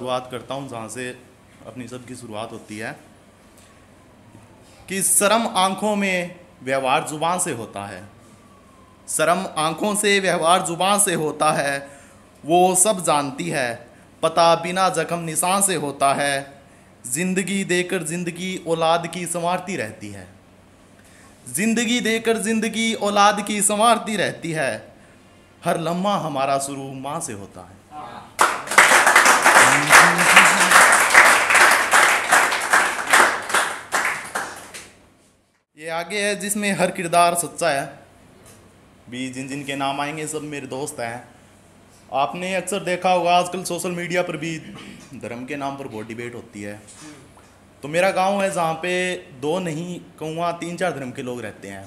शुरुआत करता हूँ, जहाँ से अपनी सब की शुरुआत होती है, कि शर्म आँखों में व्यवहार ज़ुबान से होता है। शर्म आँखों से व्यवहार ज़ुबान से होता है, वो सब जानती है। पता बिना जख्म निशान से होता है। ज़िंदगी देकर ज़िंदगी औलाद की संवारती रहती है। ज़िंदगी देकर ज़िंदगी औलाद की संवारती रहती है। हर लम्हा हमारा शुरू माँ से होता है। ये आगे है जिसमें हर किरदार सच्चा है। भी जिन जिन के नाम आएँगे, सब मेरे दोस्त हैं। आपने अक्सर देखा होगा, आजकल सोशल मीडिया पर भी धर्म के नाम पर बहुत डिबेट होती है। तो मेरा गाँव है जहाँ पे दो नहीं, कहूँगा तीन चार धर्म के लोग रहते हैं।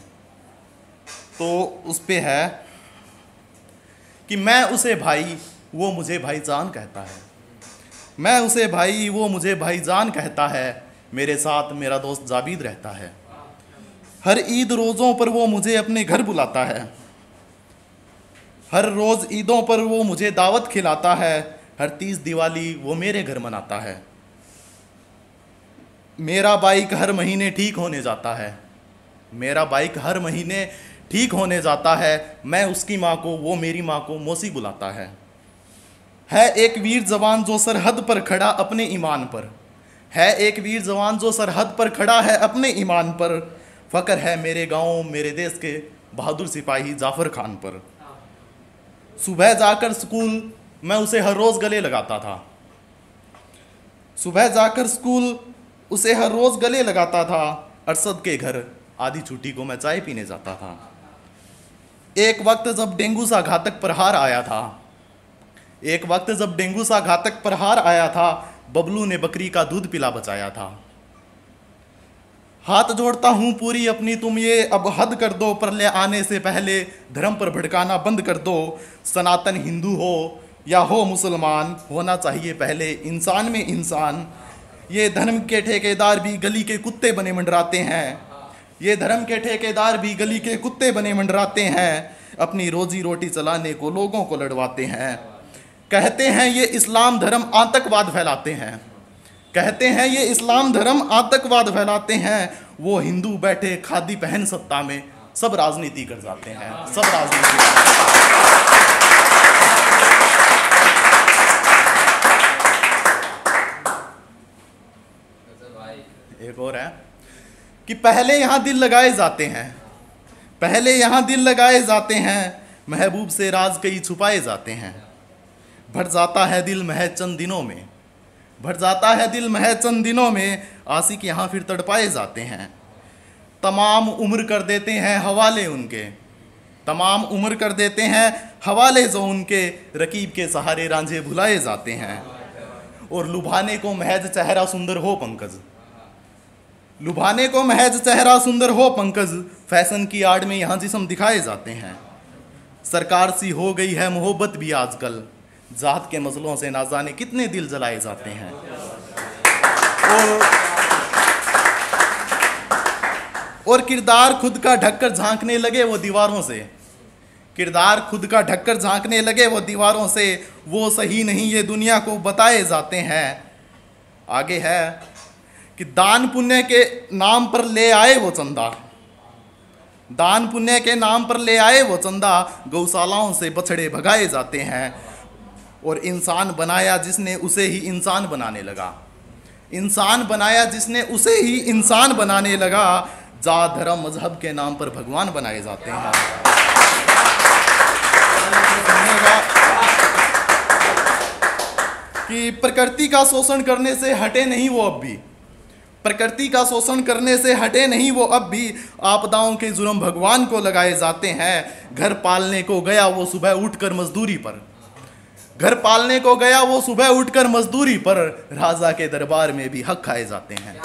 तो उस पर है कि मैं उसे भाई, वो मुझे भाईजान कहता है। मैं उसे, भाई, वो मुझे भाईजान कहता है। मेरे साथ मेरा दोस्त जाबीद रहता है। हर ईद रोज़ों पर वो मुझे अपने घर बुलाता है। हर रोज़ ईदों पर वो मुझे दावत खिलाता है। हर तीस दिवाली वो मेरे घर मनाता है। मेरा बाइक हर महीने ठीक होने जाता है। मेरा बाइक हर महीने ठीक होने जाता है। मैं उसकी माँ को, वो मेरी माँ को मौसी बुलाता है। है एक वीर जवान जो सरहद पर खड़ा अपने ईमान पर। है एक वीर जवान जो सरहद पर खड़ा है अपने ईमान पर। फ़क्र है मेरे गाँव, मेरे देश के बहादुर सिपाही जाफ़र खान पर। सुबह जाकर स्कूल, मैं उसे हर रोज़ गले लगाता था। सुबह जाकर स्कूल, उसे हर रोज़ गले लगाता था। अरसद के घर, आधी छुट्टी को मैं चाय पीने जाता था। एक वक्त जब डेंगू सा घातक प्रहार आया था एक वक्त जब डेंगू सा घातक प्रहार आया था, बबलू ने बकरी का दूध पिला बचाया था। हाथ जोड़ता हूँ पूरी अपनी, तुम ये अब हद कर दो प्रलय आने से पहले धर्म पर भड़काना बंद कर दो। सनातन हिंदू हो या हो मुसलमान, होना चाहिए पहले इंसान में इंसान। ये धर्म के ठेकेदार भी गली के कुत्ते बने मंडराते हैं। ये धर्म के ठेकेदार भी गली के कुत्ते बने मंडराते हैं। अपनी रोजी रोटी चलाने को लोगों को लड़वाते हैं। कहते हैं ये इस्लाम धर्म आतंकवाद फैलाते हैं। कहते हैं ये इस्लाम धर्म आतंकवाद फैलाते हैं। वो हिंदू बैठे, खादी पहन सत्ता में, सब राजनीति कर जाते हैं। सब राजनीति एक और है कि पहले यहाँ दिल लगाए जाते हैं। पहले यहाँ दिल लगाए जाते हैं। महबूब से राज कई छुपाए जाते हैं। भर जाता है दिल महज चंद दिनों में। भर जाता है दिल महज चंद दिनों में, आशिक यहाँ फिर तड़पाए जाते हैं। तमाम उम्र कर देते हैं हवाले उनके। तमाम उम्र कर देते हैं हवाले जो उनके रकीब के सहारे रांझे भुलाए जाते हैं। और लुभाने को महज चेहरा सुंदर हो पंकज। लुभाने को महज चेहरा सुंदर हो पंकज, फ़ैशन की आड़ में यहाँ जिसम दिखाए जाते हैं। सरकार सी हो गई है मोहब्बत भी आजकल। जात के मसलों से ना जाने कितने दिल जलाए जाते हैं। और और किरदार खुद का ढककर झांकने लगे वो दीवारों से। किरदार खुद का ढककर झांकने लगे वो दीवारों से। वो सही नहीं ये दुनिया को बताए जाते हैं। आगे है कि दान पुण्य के नाम पर ले आए वो चंदा। दान पुण्य के नाम पर ले आए वो चंदा। गौशालाओं से बछड़े भगाए जाते हैं। और इंसान बनाया जिसने उसे ही इंसान बनाने लगा। इंसान बनाया जिसने उसे ही इंसान बनाने लगा जात धर्म मज़हब के नाम पर भगवान बनाए जाते हैं। कि प्रकृति का शोषण करने से हटे नहीं वो अब भी। प्रकृति का शोषण करने से हटे नहीं वो अब भी। आपदाओं के जुर्म भगवान को लगाए जाते हैं। घर पालने को गया वो सुबह उठकर मजदूरी पर। घर पालने को गया, वो सुबह उठकर मजदूरी पर राजा के दरबार में भी हक खाए जाते हैं।